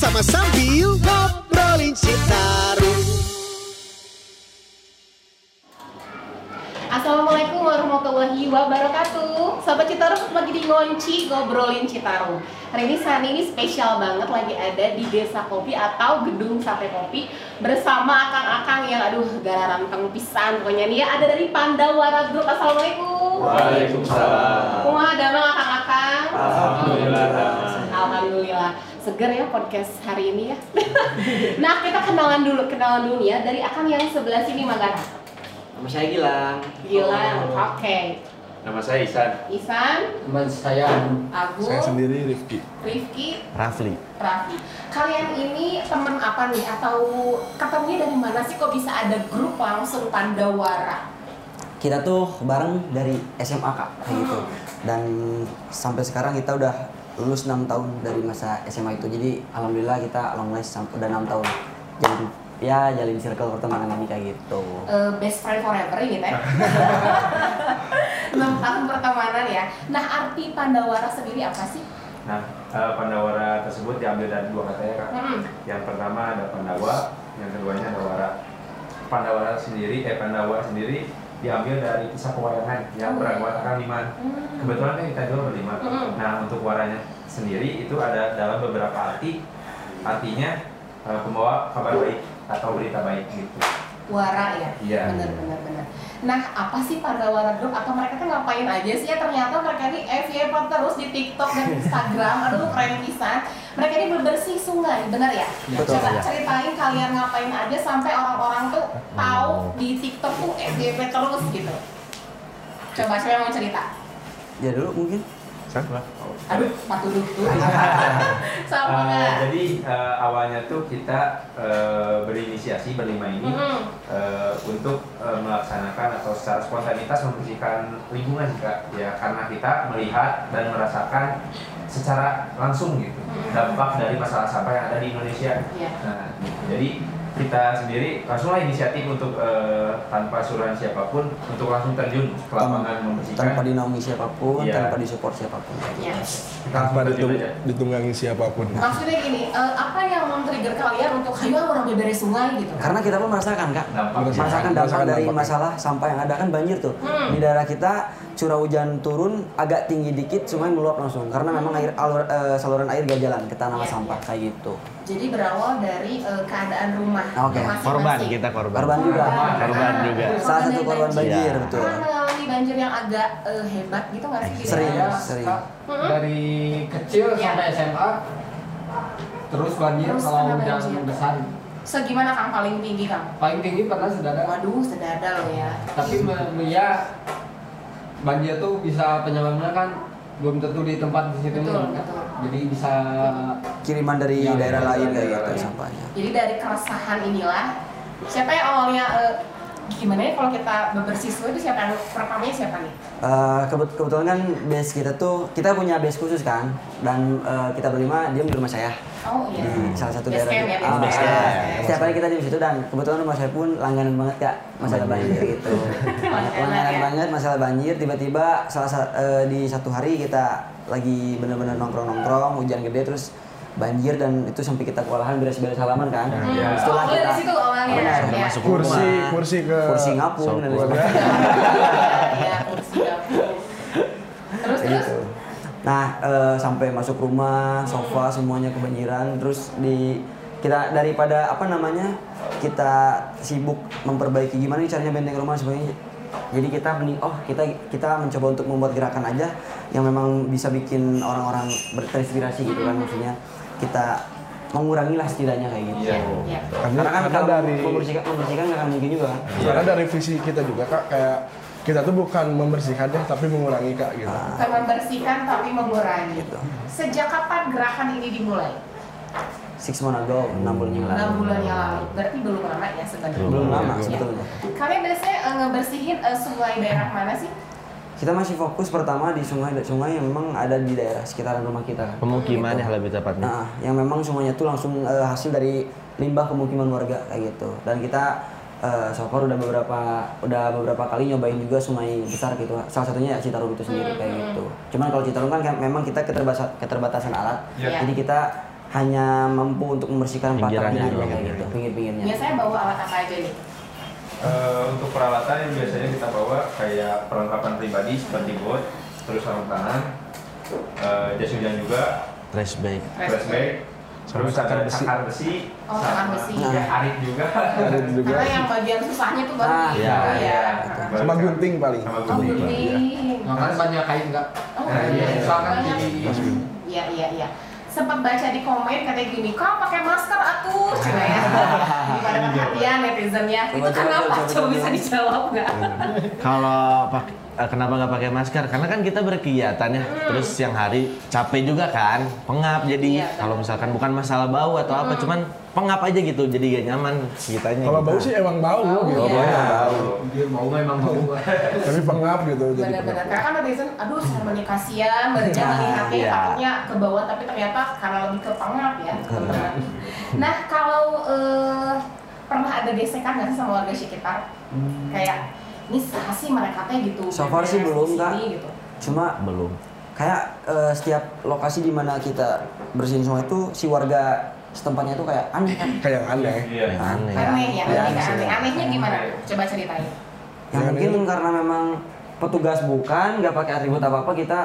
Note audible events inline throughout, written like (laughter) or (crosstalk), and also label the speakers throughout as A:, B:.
A: bersama sambil ngobrolin Citarum.
B: Assalamualaikum warahmatullahi wabarakatuh. Sobat Citarum lagi di Ngonci ngobrolin Citarum. Hari ini Sani ini spesial banget lagi ada di Desa Kopi atau Gedung Sate Kopi Bersama akang-akang yang aduh gara ranteng pisan. Pokoknya nih ya ada dari Pandawara Group. Assalamualaikum.
C: Waalaikumsalam.
B: Kumaha damang seger ya podcast hari ini ya (laughs) Nah kita kenalan dulu, kenalan dulu ya Dari akang yang sebelah sini Magana
D: Nama saya Gilang.
B: Gilang, oke
C: Nama saya Isan.
B: Isan,
D: Teman saya
B: Agung,
E: Saya sendiri Rifki.
B: Rifki,
E: Rafli.
B: Raffi. Kalian ini temen apa nih? Atau ketemunya dari mana sih kok bisa ada grup langsung Pandawara?
D: kita tuh bareng dari SMA kak kayak gitu. Dan sampai sekarang kita udah lulus 6 tahun dari masa SMA itu. Jadi alhamdulillah kita long last sampai udah 6 tahun. Jadi ya jalin circle pertemanan ini kayak gitu.
B: Eh, best friend forever ini teh. 6 tahun pertemanan ya. Nah arti Pandawara sendiri apa sih?
C: Nah, eh, Pandawara tersebut diambil dari dua kata ya kak.
B: Hmm.
C: Yang pertama ada Pandawa, yang keduanya ada Wara. Pandawara sendiri, eh Pandawa sendiri diambil dari kisah pewayangan yang
B: Oh,
C: berangkat
B: iya.
C: akan liman.
B: Hmm.
C: Kebetulan kan kita dua berlima.
B: Hmm.
C: Nah, untuk waranya sendiri itu ada dalam beberapa arti. Artinya eh, pembawa kabar baik atau berita baik gitu.
B: Wara ya?
C: Iya.
B: Bener. Nah apa sih Pandawara Group atau mereka tuh ngapain aja sih ya ternyata mereka ini FYP terus di TikTok dan Instagram. (laughs) Aduh keren pisan. Mereka ini berbersih sungai, benar ya?
D: Betul,
B: Coba
D: ya.
B: ceritain kalian ngapain aja sampai orang-orang tuh tahu di TikTok tuh FYP terus gitu. Coba siapa yang mau cerita?
D: Ya dulu mungkin.
E: Siapa?
B: Aduh, dulu. (laughs) Sama
C: Eh, jadi eh, awalnya tuh kita eh, berinisiasi berlima ini
B: Mm-mm.
C: eh, untuk eh, melaksanakan atau secara spontanitas membersihkan lingkungan kak ya karena kita melihat dan merasakan secara langsung gitu
B: Hmm.
C: dampak dari masalah sampah yang ada di Indonesia.
B: Iya.
C: Nah, jadi kita sendiri langsunglah inisiatif untuk eh, tanpa suruhan siapa pun untuk langsung terjun ke lapangan membersihkan.
D: Tanpa dinaungi siapa pun,
C: Iya.
D: tanpa disupport siapa pun.
B: Iya.
C: Kita
E: Tanpa ditung
C: aja.
E: ditunggangi siapa pun.
B: Maksudnya gini, eh, apa yang men-trigger kalian untuk ayo orang beberes sungai gitu?
D: Karena kita pun merasakan kak,
C: Dampak.
D: merasakan dampak dari
E: dampaknya.
D: masalah sampah yang ada kan banjir tuh
B: Hmm.
D: di daerah kita curah hujan turun agak tinggi dikit sungai meluap langsung karena memang air alur, eh, saluran air gak jalan ke tanah
B: Iya,
D: sampah kayak gitu
B: Jadi berawal dari eh, keadaan rumah
D: Oke.
B: masing-masing.
F: korban kita korban
D: korban juga
F: Korban
B: Ah,
F: juga.
D: salah satu korban banjir
F: Iya.
D: betul
B: Pernah mengalami banjir yang agak eh, hebat gitu nggak sih?
D: Sering,
B: daerah?
D: sering.
B: Mm-mm.
G: dari kecil
B: Iya.
G: sampai SMA terus banjir
B: Terus
G: kalau hujan
B: banjir.
G: besar
B: Segimana kang paling tinggi kang?
G: paling tinggi pernah sedada
B: Waduh, sedada loh ya.
G: tapi ya banjir tuh bisa penyebabnya kan belum tentu di tempat di situ
B: Betul,
G: nih.
B: betul.
G: jadi bisa
D: kiriman dari
G: Ya,
D: daerah lain
C: dari
D: kayak
C: daerah
D: gitu sampahnya
B: Jadi dari keresahan inilah, siapa yang awalnya eh, gimana ya kalau kita bebersih sungai itu siapa yang pertamanya siapa nih?
D: Eh, kebet- kebetulan kan base kita tuh kita punya base khusus kan dan eh, kita berlima dia di rumah saya
B: Oh iya.
D: di salah satu
B: Base
D: daerah
B: camp ya, base
D: base
B: camp.
D: camp. setiap hari kita di situ dan kebetulan rumah saya pun langganan banget kak masalah banjir gitu (laughs) langganan
B: ya.
D: banget masalah banjir tiba-tiba salah sa- eh, di satu hari kita lagi bener-bener nongkrong-nongkrong hujan gede terus banjir dan itu sampai kita kewalahan beres-beres halaman kan
B: Hmm.
C: Iya.
D: setelah
B: Oh, dari
D: kita
B: situ awalnya.
D: Benar,
B: Ya.
F: masuk
E: Kursi,
F: rumah.
E: kursi ke
D: kursi ngapung dan sebagainya.
B: Iya, (laughs) kursi dapur. Terus terus.
D: gitu. Nah, eh, sampai masuk rumah, sofa semuanya kebanjiran, terus di kita daripada apa namanya kita sibuk memperbaiki gimana nih caranya benteng rumah dan sebagainya. Jadi kita mending oh kita kita mencoba untuk membuat gerakan aja yang memang bisa bikin orang-orang berterinspirasi gitu kan maksudnya kita mengurangi lah setidaknya kayak gitu.
C: Iya.
B: Iya.
E: Karena,
D: Karena kan
E: karena
D: kalau
E: dari
D: membersihkan membersihkan nggak akan mungkin juga kan.
E: karena dari visi kita juga kak kayak kita tuh bukan membersihkan deh tapi mengurangi kak gitu.
B: Bukan membersihkan tapi mengurangi.
D: Gitu.
B: Sejak kapan gerakan ini dimulai?
D: Six months ago, enam bulan yang lalu.
B: Enam bulan yang lalu. Berarti belum lama ya sebenarnya.
D: Belum lama
B: Ya.
D: sebetulnya.
B: Kalian biasanya eh, ngebersihin eh, sungai daerah mana sih?
D: Kita masih fokus pertama di sungai-sungai yang memang ada di daerah sekitaran rumah kita. kan.
F: Pemukiman ya lebih tepatnya.
D: Nah, yang memang sungainya tuh langsung eh, hasil dari limbah pemukiman warga kayak gitu. Dan kita eh, so far udah beberapa udah beberapa kali nyobain juga sungai besar gitu. Salah satunya ya Citarum itu sendiri kayak gitu. Cuman kalau Citarum kan kayak memang kita keterbatasan keterbatasan alat.
B: Iya.
D: Jadi kita hanya mampu untuk membersihkan
F: Pinggirannya
D: patahannya
F: ya.
D: gitu, pinggir-pinggirnya.
B: Biasanya bawa alat apa aja nih?
C: Eh, untuk peralatan yang biasanya kita bawa kayak perlengkapan pribadi seperti bot, terus sarung tangan, eh, jas hujan juga,
F: Trash bag.
C: trash bag, terus ada
E: besi.
C: cakar besi,
B: Oh,
C: sama
B: besi.
C: ya, arit juga,
E: Ada juga
B: Karena yang bagian susahnya tuh baru
D: Ah,
F: iya,
B: ya.
C: iya.
E: sama gunting paling.
C: sama
B: Oh,
C: gunting.
B: gunting.
G: Makanya banyak kain enggak?
B: Oh,
C: Nah,
B: iya.
C: iya.
B: Banyak.
G: di
B: Iya, iya, iya. Sempat baca di komen katanya gini, kau pakai masker atuh, cina ya. (laughs) Gimana perhatian netizennya? Itu
D: Coba, coba,
B: kenapa?
D: coba,
B: Coba,
D: coba,
B: bisa dijawab nggak?
F: Kalau pak- eh, kenapa nggak pakai masker? Karena kan kita berkegiatan ya. Terus siang hari capek juga kan, pengap jadi.
B: Iya,
F: kalau misalkan bukan masalah bau atau apa, cuman pengap aja gitu, jadi gak nyaman kitanya.
E: Kalau
F: gitu.
E: bau sih emang bau
B: Bau,
E: gitu.
B: iya.
E: Baunya bau.
G: dia mau memang mau. (laughs)
E: Tapi pengap gitu jadi.
B: Benar-benar. Karena kan netizen, aduh sama nih kasihan, baca
D: Nah,
B: melihatnya
F: iya.
B: takutnya ke bawah, tapi ternyata karena lebih ke pengap ya. teman-teman. Nah, kalau eh, pernah ada gesekan nggak sih sama warga sekitar? Kayak, ini sah sih mereka teh gitu.
D: So far sih belum, Kak.
B: Gitu.
D: Cuma
F: belum.
D: kayak eh, setiap lokasi di mana kita bersihin sungai itu si warga setempatnya itu kayak aneh kan.
E: Kayak aneh.
C: Iya.
F: Aneh.
B: Aneh ya,
D: Iya,
B: ke
D: sih.
B: aneh. Anehnya gimana? Coba ceritain.
D: Ya
E: Yang
D: mungkin
E: aneh.
D: karena memang petugas bukan, nggak pakai atribut apa-apa kita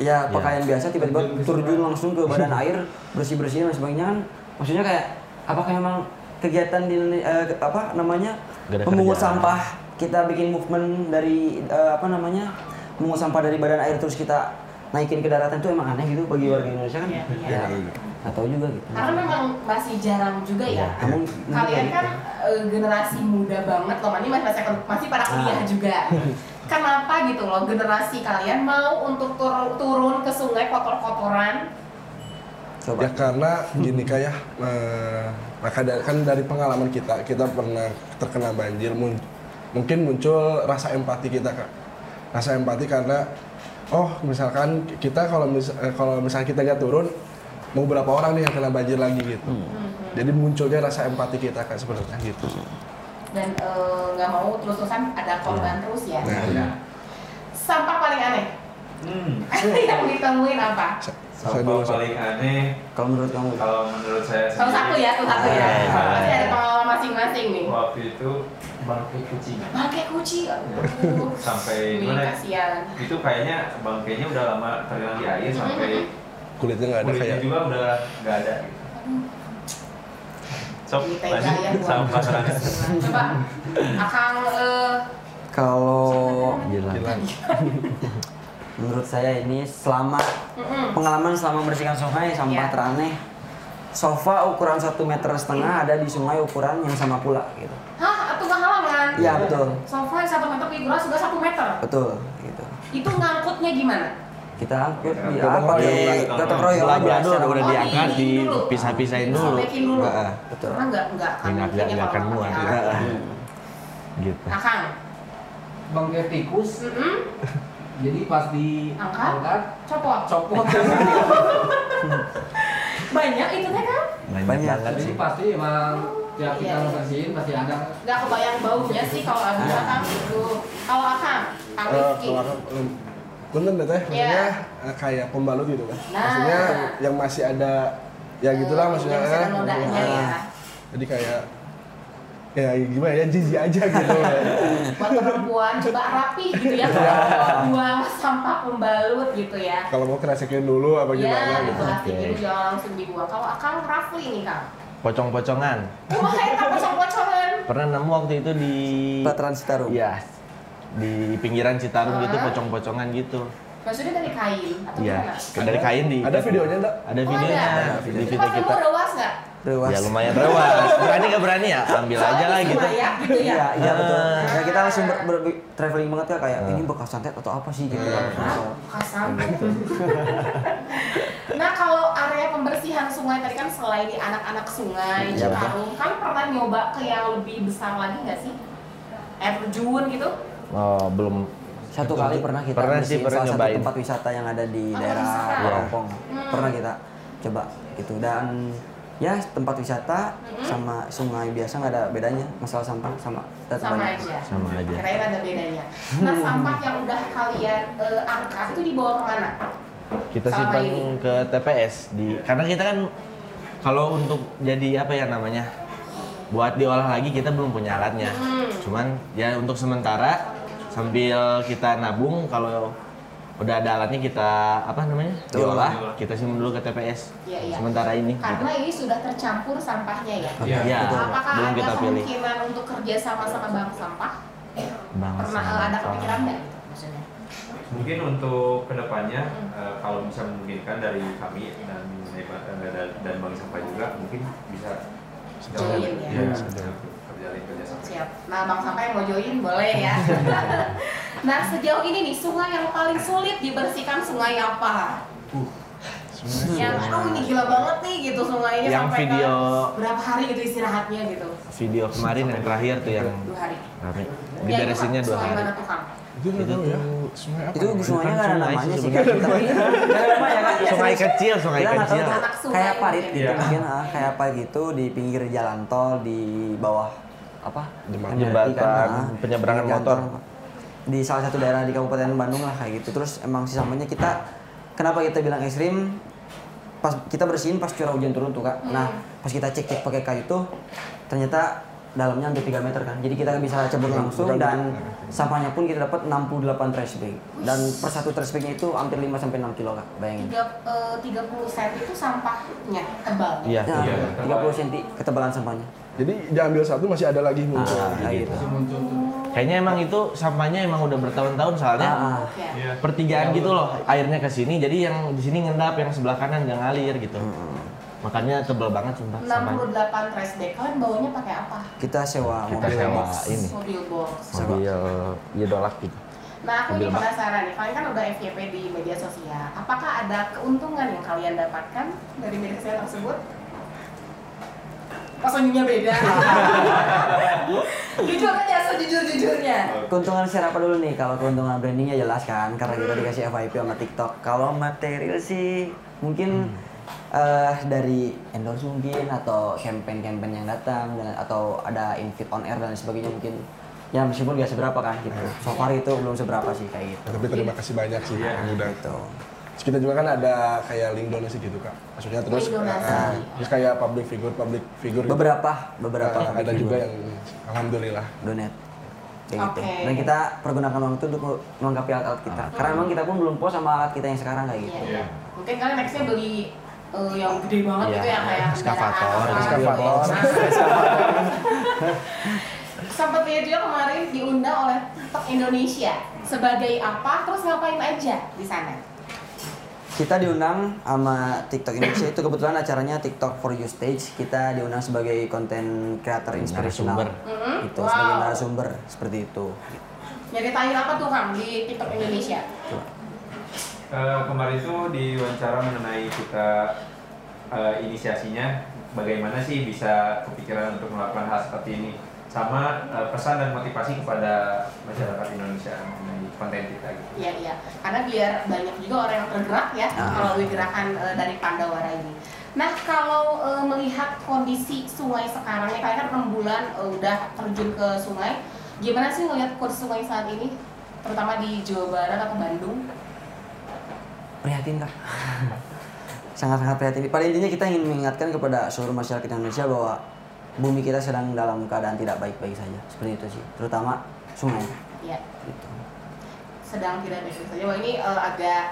D: ya pakaian biasa tiba-tiba terjun langsung ke badan air bersih-bersihin dan sebagainya kan maksudnya kayak apakah memang kegiatan di eh, apa namanya pemungut sampah kita bikin movement dari eh, apa namanya pemungut sampah dari badan air terus kita naikin ke daratan itu emang aneh gitu bagi warga Indonesia kan
B: Iya, iya.
D: ya nggak tahu juga gitu
B: Karena memang masih jarang juga ya.
D: namun
B: Kalian
D: mungkin
B: kan eh, generasi muda banget loh, ini masih masih, masih pada kuliah
D: Ah.
B: juga. (laughs) Kenapa gitu loh generasi kalian mau untuk tur- turun ke sungai kotor-kotoran?
D: coba
E: Ya karena gini kayak eh, maka da- kan dari pengalaman kita kita pernah terkena banjir mun- mungkin muncul rasa empati kita kak rasa empati karena oh misalkan kita kalau mis eh, kalau misalkan kita nggak turun mau berapa orang nih yang kena banjir lagi gitu jadi munculnya rasa empati kita kak sebenarnya gitu
B: Dan eh, nggak mau terus-terusan ada korban terus ya.
E: nah ya.
B: Sampah paling aneh
C: Hmm. (laughs)
B: yang ditemuin apa?
E: Saya
C: Sampah paling aneh
D: kalau menurut kamu
C: kalau menurut saya
B: Salah satu ya, salah satu ya.
C: Iya.
B: Pasti ada pengalaman masing-masing nih.
C: waktu itu bangkai kucing
B: Bangke kucing, aduh.
C: sampai
B: Ini
C: mana
B: kasihan.
C: itu kayaknya bangkainya udah lama tergenang di air sampai
E: kulitnya nggak ada
C: kulitnya
E: kayak
C: juga udah nggak ada gitu.
B: Tega
C: lanjut
B: ya,
C: sama pasangan.
B: Coba, Akang eh,
D: kalau menurut saya ini selama
B: mm-mm.
D: pengalaman selama membersihkan sungai sampah
B: Iya.
D: teraneh sofa ukuran satu meter setengah ada di sungai ukuran yang sama pula gitu
B: Hah, itu nggak halaman?
D: iya betul
B: Sofa yang satu meter figuran sudah satu meter.
D: betul gitu
B: Itu ngangkutnya gimana?
D: kita angkut di apa di gotong royong aja secara
F: udah
B: Oh,
F: diangkat,
B: diinin dulu.
F: dipisah-pisahin dulu. Heeh.
D: betul
B: Karena nggak nggak akan
F: Nggak- nggak-
B: mungkin ya
F: nggak akan muat. Heeh. Gitu.
B: Akang,
G: Bangkai tikus.
B: mm-mm,
G: Jadi pas
B: Angkat?
G: diangkat
B: copot.
G: copot. (laughs) (laughs)
B: Banyak itu kan?
F: Banyak,
D: Banyak.
F: banget
G: Jadi
F: sih.
G: pasti emang tiap
B: Iya,
G: kita
B: iya.
G: bersihin pasti ada.
B: Nggak kebayang baunya sih kalau ada Akang itu. Kalau Akang, Kang
E: Eh,
B: Rizky.
E: kalau em, Punten deh teh, maksudnya
B: Iya.
E: eh, kayak pembalut gitu kan.
B: Nah.
E: Maksudnya yang masih ada ya gitulah maksudnya.
B: yang masih ada
E: eh,
B: nodanya
E: eh,
B: ya.
E: Jadi kayak ya gimana ya jijik aja gitu. (laughs)
B: Buat perempuan coba rapi gitu ya kalau buang sampah pembalut gitu ya.
E: Kalau mau kerasakin dulu apa
B: Ya,
E: gimana
B: di
E: gitu.
F: Oke.
B: itu jangan langsung dibuang. Kalau Akang Rafli nih Kang.
F: Pocong-pocongan.
B: Kayak tak pocong-pocongan.
F: Pernah nemu waktu itu di
D: Veteran Citarum.
F: Iya. Di pinggiran Citarum gitu pocong-pocongan gitu.
B: Maksudnya dari kain atau
F: Iya.
B: gimana?
F: Dari kain di
E: Ada videonya enggak?
F: Ada
B: Oh,
F: videonya
B: ada.
F: di video kita.
B: nemu rewas nggak?
D: Rewas.
F: Ya lumayan rewas. Berani gak berani ya? Ambil aja lah gitu.
B: Semayap gitu ya.
D: Iya, iya betul.
F: Ah.
D: Ya kita langsung ber, ber- traveling banget ya kayak ini bekas santet atau apa sih gitu kan.
B: Hah? Bekas sampah. Nah kalau area pembersihan sungai tadi kan selain di anak-anak sungai,
D: Iya.
B: Citarum, kan pernah nyoba ke yang lebih besar lagi nggak sih? Air terjun gitu?
F: Oh, belum
D: Satu kali pernah kita
F: Pernah sih, pernah
D: salah satu tempat wisata yang ada di
B: Oh,
D: daerah
B: wisata.
D: Parongpong.
B: Hmm.
D: Pernah kita coba gitu dan ya tempat wisata
B: Hmm.
D: sama sungai biasa nggak ada bedanya masalah sampah sama
B: Sama
D: banyak.
B: aja.
F: Sama aja.
B: Kirain ada bedanya. Nah sampah yang udah kalian eh, angkat itu dibawa ke mana?
F: kita
B: Sama
F: simpan
B: ini.
F: ke TPS di karena kita kan Kalau untuk jadi apa ya namanya? Buat diolah lagi kita belum punya alatnya.
B: Hmm.
F: Cuman ya untuk sementara sambil kita nabung kalau udah ada alatnya kita apa namanya? diolah, kita simpan dulu ke TPS.
B: Iya, iya.
F: Sementara ini.
B: Karena
F: gitu.
B: ini sudah tercampur sampahnya ya.
C: Iya.
F: Ya,
B: Apakah
F: belum
B: ada
F: kita pilih.
B: kemungkinan untuk kerja sama sama bank sampah?
F: Bang
B: Pernah
F: sampah.
B: ada kepikiran nggak? gitu Maksudnya.
C: Mungkin untuk ke depannya eh, kalau bisa memungkinkan dari kami dan eh, dan, dan Bank Sampah juga mungkin bisa
B: Join ya.
C: Iya,
E: Bisa
C: kerja kerjalin kerja sama.
B: Siap. Nah, Bang Sampah yang mau join boleh ya. (laughs) nah, sejauh ini nih sungai yang paling sulit dibersihkan sungai apa? Yang aduh ini gila banget nih gitu sungainya
F: Yang
B: sampai
F: video-
B: ke berapa hari gitu istirahatnya gitu.
F: Video kemarin yang terakhir tuh yang
B: Dua hari. Ya,
F: Diberesinnya
B: itu
F: dua
B: sungai
F: hari.
B: mana tuh, Kang?
E: Itu nggak tahu ya. Sungai apa?
D: Itu
E: namanya?
D: semuanya nggak ada
F: sungai
D: namanya
F: sih
D: sih kan. Tapi nggak ada namanya kan.
F: Sungai kecil, sungai kecil.
B: sungai
D: kayak parit gitu
C: Iya.
D: mungkin ah, kayak apa gitu di pinggir jalan tol di bawah apa
E: Jembatan.
F: Jembatan,
D: ah,
F: penyeberangan motor.
D: tol. di salah satu daerah di Kabupaten Bandung lah kayak gitu terus emang si sampahnya kita kenapa kita bilang ekstrim pas kita bersihin pas curah hujan turun tuh kak nah pas kita cek cek pakai kayu tuh ternyata dalamnya hampir 3 meter kan jadi kita bisa cebur langsung dan sampahnya pun kita dapat 68 trash bag dan per satu trash bagnya itu hampir 5 sampai 6 kilo kak bayangin
B: Tiga, eh, 30 cm itu sampahnya tebal.
F: Iya.
D: Ya,
C: Iya,
D: 30 cm ketebalan sampahnya.
E: Jadi diambil satu masih ada lagi muncul.
D: Ah, gitu.
G: Masih muncul tuh.
F: Kayaknya emang itu sampahnya emang udah bertahun-tahun soalnya.
D: Ah, ah.
B: Oke.
C: Iya.
F: pertigaan gitu loh airnya ke sini jadi yang di sini ngendap yang sebelah kanan nggak ngalir gitu makanya tebel banget sumpah sampahnya
B: 68 trash bag. Kalian bawanya pakai apa?
D: Kita sewa
F: kita
D: mobil
F: sewa
D: box.
F: ini
B: Mobil box.
F: mobil idolak gitu
B: Nah, aku
F: Mobil
B: ini penasaran nih. Kalian kan udah FYP di media sosial. Apakah ada keuntungan yang kalian dapatkan dari media sosial tersebut? Pasalnya beda. (laughs) Jujur aja, sejujur-jujurnya.
D: Keuntungan share apa dulu nih? Kalau keuntungan brandingnya jelas kan, karena kita dikasih FYP sama TikTok. Kalau material sih mungkin eh, dari endorse mungkin atau campaign-campaign yang datang dan atau ada invite on air dan sebagainya mungkin ya meskipun gak seberapa kan gitu. So far itu belum seberapa sih kayak gitu.
E: Tapi terima kasih banyak sih
C: Iya.
E: yang udah.
D: Gitu.
E: Terus kita juga kan ada kayak link donasi gitu kak. Maksudnya terus ah, terus kayak public figure public figure gitu.
D: Beberapa beberapa
E: Ah, ada juga yang alhamdulillah.
D: donate kayak gitu.
B: Oke.
D: Dan kita pergunakan uang itu untuk melengkapi alat-alat kita. Karena memang kita pun belum puas sama alat kita yang sekarang kayak gitu.
B: Iya.
C: Iya.
B: Mungkin kalian nextnya beli eh, yang gede banget
F: Iya,
B: gitu ya kayak
F: eskavator,
E: eskavator.
B: gitu. (laughs) Sempat lihat juga kemarin diundang oleh TikTok Indonesia sebagai apa terus ngapain aja di sana?
D: Kita diundang sama TikTok Indonesia itu kebetulan acaranya TikTok for You Stage. Kita diundang sebagai konten creator inspirational.
F: Narasumber.
B: Mhm.
D: Itu
B: Wow.
D: sebagai narasumber seperti itu.
B: Nyeritain apa tuh Kang di TikTok Indonesia?
C: Eh, kemarin itu diwawancara mengenai kita eh, inisiasinya bagaimana sih bisa kepikiran untuk melakukan hal seperti ini sama eh, pesan dan motivasi kepada masyarakat Indonesia mengenai konten kita gitu.
B: Iya iya, karena biar banyak juga orang yang tergerak ya
D: Ah.
B: melalui gerakan eh, dari Pandawara ini. Nah kalau eh, melihat kondisi sungai sekarang ya, kalian kan enam bulan eh, udah terjun ke sungai, gimana sih melihat kondisi sungai saat ini, terutama di Jawa Barat atau Bandung?
D: Prihatin kak. (laughs) Sangat-sangat prihatin. Pada intinya kita ingin mengingatkan kepada seluruh masyarakat Indonesia bahwa bumi kita sedang dalam keadaan tidak baik-baik saja. Seperti itu sih. Terutama sungai.
B: Ya,
D: Gitu.
B: sedang tidak baik saja. Wah ini eh, agak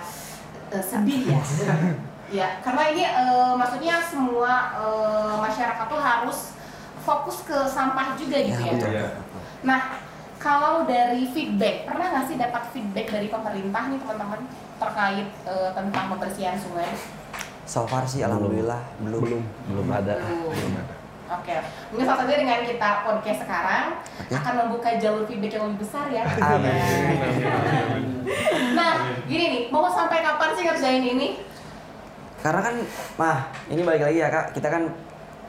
B: eh, sedih ya. (laughs) ya, karena ini eh, maksudnya semua eh, masyarakat tuh harus fokus ke sampah juga gitu ya.
D: Ya, betul.
C: Iya.
B: Nah, kalau dari feedback, pernah nggak sih dapat feedback dari pemerintah nih teman-teman terkait eh, tentang pembersihan sungai?
D: So far sih alhamdulillah belum.
E: Belum.
F: belum ada
B: Belum. Oke, mungkin salah satunya dengan kita podcast sekarang akan membuka jalur feedback yang lebih besar ya. nah, gini nih, mau sampai kapan sih ngerjain ini?
D: Karena kan, mah ini balik lagi ya kak, kita kan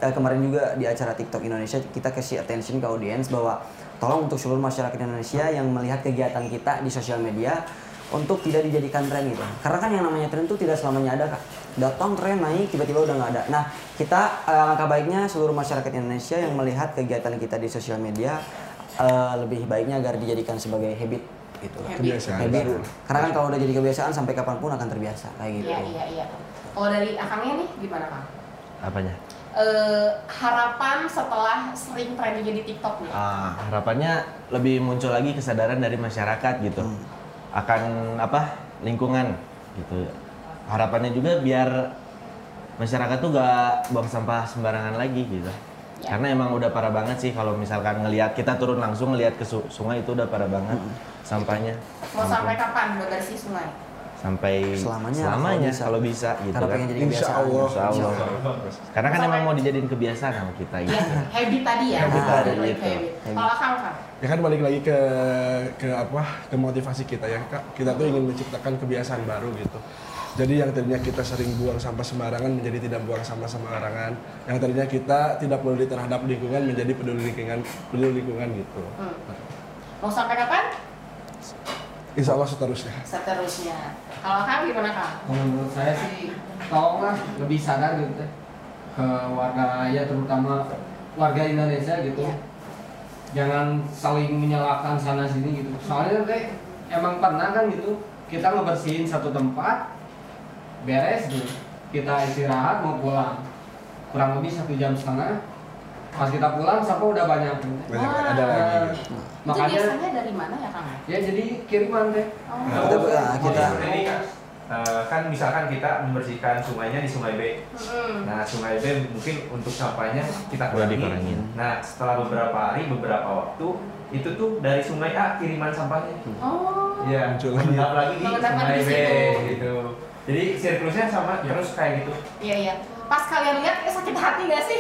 D: eh, kemarin juga di acara TikTok Indonesia kita kasih attention ke audiens bahwa tolong untuk seluruh masyarakat Indonesia yang melihat kegiatan kita di sosial media untuk tidak dijadikan tren gitu. Karena kan yang namanya tren itu tidak selamanya ada kak. Datang tren naik tiba-tiba udah nggak ada. Nah kita eh, langkah baiknya seluruh masyarakat Indonesia yang melihat kegiatan kita di sosial media eh, lebih baiknya agar dijadikan sebagai habit gitu.
B: Habit.
E: Kebiasaan
D: Habit.
E: baru.
D: Karena kan kalau udah jadi kebiasaan sampai kapan pun akan terbiasa kayak gitu.
B: Iya, iya, iya. Kalau dari akangnya nih gimana kang?
F: apanya
B: eh, harapan setelah sering trending di TikTok nih?
F: Ah, harapannya lebih muncul lagi kesadaran dari masyarakat gitu akan apa lingkungan gitu. Harapannya juga biar masyarakat tuh gak buang sampah sembarangan lagi gitu.
B: Ya.
F: Karena emang udah parah banget sih kalau misalkan ngelihat kita turun langsung ngelihat ke su- sungai itu udah parah banget sampahnya.
B: Mau sampai kapan bebersih sungai?
F: Sampai
D: Selamanya,
F: selamanya
D: kalau bisa.
F: kalau bisa, gitu
D: Karena
F: kan.
D: jadi
E: Insya. Allah.
F: Insya Allah. Karena kan emang mau dijadiin kebiasaan sama kita
B: Ya,
F: gitu.
B: habit tadi ya.
F: Habit
B: Balik
F: tadi, gitu.
B: Kalau Akang kan?
E: Ya kan balik lagi ke ke apa? Ke motivasi kita ya, Kak. Kita tuh ingin menciptakan kebiasaan baru gitu. Jadi yang tadinya kita sering buang sampah sembarangan menjadi tidak buang sampah sembarangan. Yang tadinya kita tidak peduli terhadap lingkungan menjadi peduli lingkungan, peduli lingkungan gitu.
B: Hmm. Mau sampai kapan?
E: Insya Allah seterusnya.
B: Seterusnya. Kalau Akang gimana Kang?
G: Kalau menurut saya sih tolonglah lebih sadar gitu teh ke warga ya terutama warga Indonesia gitu.
B: Iya.
G: Jangan saling menyalahkan sana sini gitu. Soalnya teh emang pernah kan gitu kita ngebersihin satu tempat beres gitu. Kita istirahat mau pulang kurang lebih satu jam setengah. Pas kita pulang sampah udah banyak.
E: Banyak
B: Wah.
E: ada lagi. gitu.
B: Itu
G: Makanya
B: biasanya dari mana ya Kang?
G: ya jadi kiriman deh.
B: Oh.
D: Kita, nah, kita
C: ini kan, eh, kan misalkan kita membersihkan sungainya di Sungai B.
B: Hmm.
C: Nah, Sungai B mungkin untuk sampahnya kita kurangi. Nah, setelah beberapa hari, beberapa waktu, itu tuh dari Sungai A kiriman sampahnya.
B: Oh.
C: Iya,
E: Muncul lagi.
C: di Sungai B gitu. Jadi siklusnya sama terus kayak gitu.
B: Iya iya. Pas kalian lihat eh, sakit hati gak sih?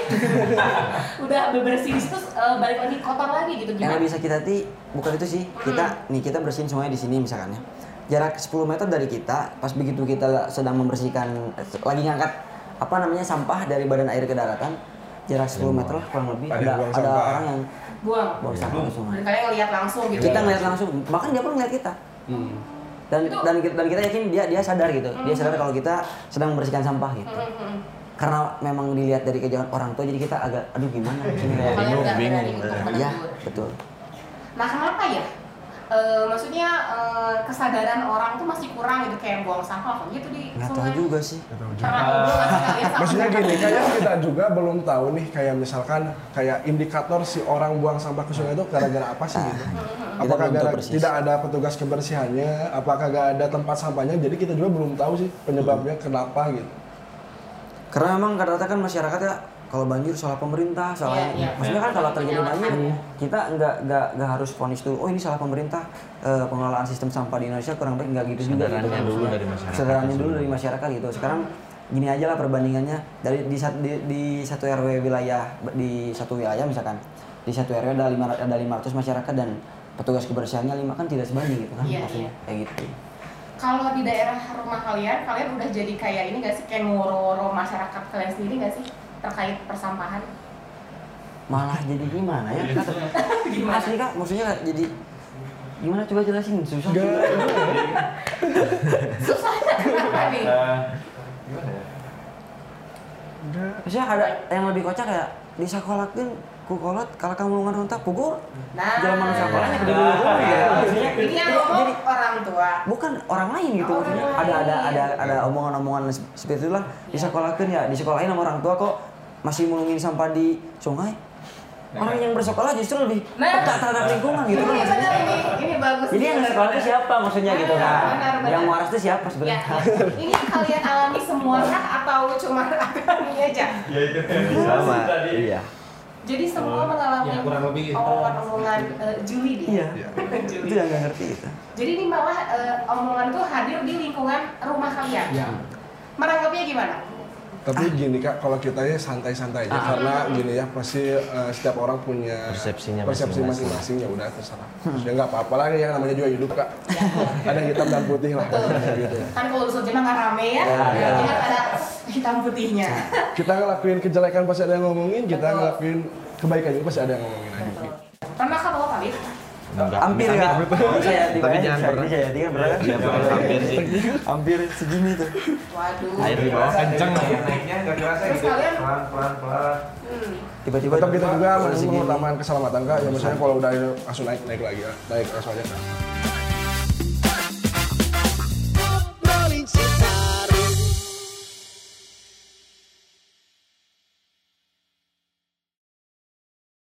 B: (laughs) Udah bebersih di situ eh, balik lagi kotor lagi gitu
D: yang
B: gimana?
D: lebih sakit hati bukan itu sih. Kita nih kita bersihin sungai di sini misalkan ya. Jarak 10 meter dari kita, pas begitu kita sedang membersihkan lagi ngangkat apa namanya sampah dari badan air ke daratan, jarak 10 meter lah kurang lebih
E: Ada
D: ada
E: yang
D: orang yang
B: Buang.
D: buang sampah sungai.
B: Dan kalian ngeliat langsung gitu.
D: Kita ngeliat langsung, bahkan dia pun ngeliat kita.
E: Hmm.
D: Dan
B: Itu-
D: dan dan kita yakin dia dia sadar gitu. Dia sadar kalau kita sedang membersihkan sampah gitu.
B: Hmm, hmm.
D: Karena memang dilihat dari kejauhan orang tua jadi kita agak aduh gimana ini
B: Kalian
F: Bingung, bingung.
D: Iya, betul.
B: Nah kenapa ya? Eh, maksudnya eh, kesadaran orang tuh masih kurang gitu kayak buang sampah gitu di
D: Nggak tahu
B: sungai.
D: juga sih.
B: Nggak sama
E: Maksudnya gini, kayak kita juga belum tahu nih kayak misalkan kayak indikator si orang buang sampah ke sungai itu gara-gara apa sih gitu.
D: Kita
E: Apakah
D: tahu
E: gara tidak ada petugas kebersihannya, apakah gak ada tempat sampahnya, jadi kita juga belum tahu sih penyebabnya kenapa gitu.
D: Karena memang kata-kata kan masyarakat ya kalau banjir salah pemerintah, salah
B: Iya, iya.
D: maksudnya kan kalau terjadi banjir
B: ya.
D: kita nggak nggak nggak harus vonis dulu. Oh ini salah pemerintah eh, pengelolaan sistem sampah di Indonesia kurang baik nggak gitu juga. Gitu.
F: dulu dari masyarakat.
D: Kesadarannya dulu dari masyarakat gitu. Sekarang gini aja lah perbandingannya dari di, di, di satu RW wilayah di satu wilayah misalkan di satu RW ada lima ada 500 masyarakat dan petugas kebersihannya lima kan tidak sebanding gitu kan
B: Iya,
D: maksudnya kayak gitu.
B: Kalau di daerah rumah kalian, kalian udah jadi kayak ini gak sih kayak ngoro-ngoro masyarakat kalian sendiri gak sih terkait persampahan?
D: Malah jadi gimana ya? Kak? (laughs)
B: Gimana?
D: Asli kak, maksudnya Kak, jadi gimana coba jelasin susah.
E: Gak, (laughs)
B: Susahnya kenapa nih?
C: Eh, gimana ya?
D: Maksudnya ada yang lebih kocak kayak di sekolah kan kukolot kalau kamu ngan runtak pukul
B: Nah,
D: jalan manusia sekolahnya ke dulu gitu. Maksudnya
B: ini yang ngomong orang tua.
D: bukan orang lain gitu maksudnya
B: Orang
D: ada ada
B: lain.
D: ada ada omongan-omongan seperti itulah di sekolah kan ya di sekolahin sama orang tua kok masih mulungin sampah di sungai orang yang bersekolah justru lebih
B: Nah.
D: peka terhadap lingkungan gitu
B: Ini
D: kan
B: benar ini, ini bagus.
D: jadi yang
B: Benar,
D: sekolah itu siapa maksudnya gitu kan
B: benar, benar.
D: yang waras itu siapa
B: Ya,
D: sebenarnya
B: ini yang kalian alami semua kah atau cuma (laughs) akademi aja?
C: Ya itu yang
F: Sama.
C: tadi.
F: Iya.
B: Jadi semua mengalami
G: Ya, kurang lebih gitu.
B: omongan-omongan eh, Juli nih.
D: iya
B: Juli.
D: itu yang nggak ngerti gitu
B: Jadi ini malah eh, omongan itu hadir di lingkungan rumah kalian.
G: Ya.
B: Menanggapinya gimana?
E: Tapi gini kak, kalau kita ya santai-santai aja karena gini ya pasti eh, setiap orang punya
F: Persepsinya
E: persepsi
F: masing-masing.
E: ya udah terserah. Ya nggak apa-apa lah ya namanya juga hidup kak. Ada hitam dan putih lah gitu.
B: Kan kalau usul Jema nggak rame ya,
E: Ya, ya.
B: Ada hitam putihnya.
E: Kita ngelakuin kejelekan pasti ada yang ngomongin, kita
B: Betul.
E: ngelakuin kebaikan juga pasti ada yang ngomongin aja. Gitu.
B: Pernah kali?
F: Enggak.
D: hampir ya
F: Tapi jangan pernah.
D: bisa ya kan berapa
F: Iya, pernah hampir sih.
D: hampir segini tuh
B: Waduh.
F: Air di bawah kenceng.
C: Naiknya nggak kerasa gitu. Pelan pelan pelan.
B: Hmm.
D: tiba-tiba
E: Tetap kita juga mengutamakan keselamatan kak. Ya misalnya kalau udah langsung naik naik lagi ya, naik langsung aja.